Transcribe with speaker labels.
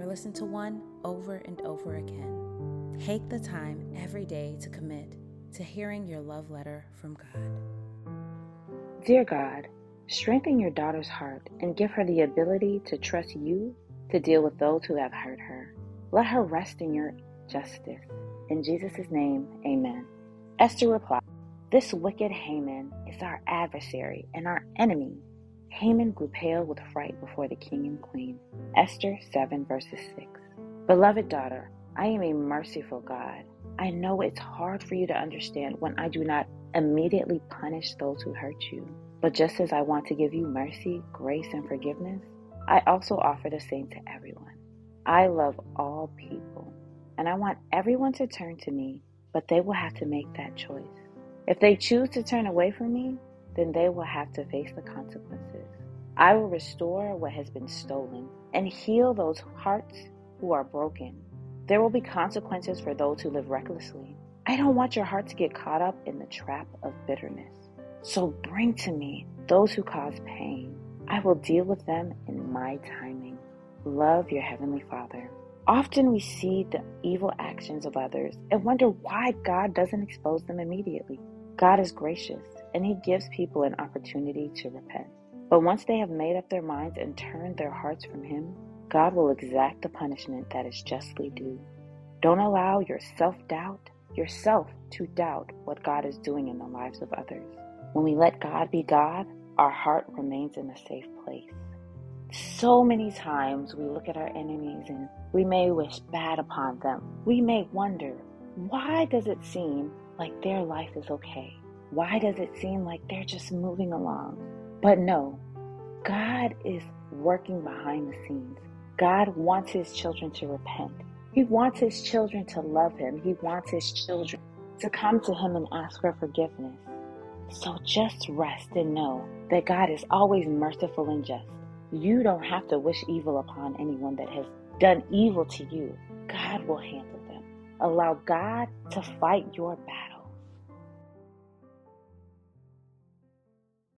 Speaker 1: or listen to one over and over again. Take the time every day to commit to hearing your love letter from God.
Speaker 2: Dear God, strengthen your daughter's heart and give her the ability to trust you to deal with those who have hurt her. Let her rest in your justice. In Jesus' name, amen. Esther replied, This wicked Haman is our adversary and our enemy. Haman grew pale with fright before the king and queen. Esther 7 verses 6. Beloved daughter, I am a merciful God. I know it's hard for you to understand when I do not immediately punish those who hurt you. But just as I want to give you mercy, grace, and forgiveness, I also offer the same to everyone. I love all people, and I want everyone to turn to me, but they will have to make that choice. If they choose to turn away from me, then they will have to face the consequences. I will restore what has been stolen and heal those hearts who are broken. There will be consequences for those who live recklessly. I don't want your heart to get caught up in the trap of bitterness. So bring to me those who cause pain. I will deal with them in my timing. Love your Heavenly Father. Often we see the evil actions of others and wonder why God doesn't expose them immediately. God is gracious and He gives people an opportunity to repent. But once they have made up their minds and turned their hearts from Him, God will exact the punishment that is justly due. Don't allow your self doubt, yourself, to doubt what God is doing in the lives of others. When we let God be God, our heart remains in a safe place. So many times we look at our enemies and we may wish bad upon them. We may wonder, why does it seem like their life is okay? Why does it seem like they're just moving along? But no, God is working behind the scenes. God wants his children to repent. He wants his children to love him. He wants his children to come to him and ask for forgiveness. So just rest and know that God is always merciful and just. You don't have to wish evil upon anyone that has done evil to you. God will handle them. Allow God to fight your battle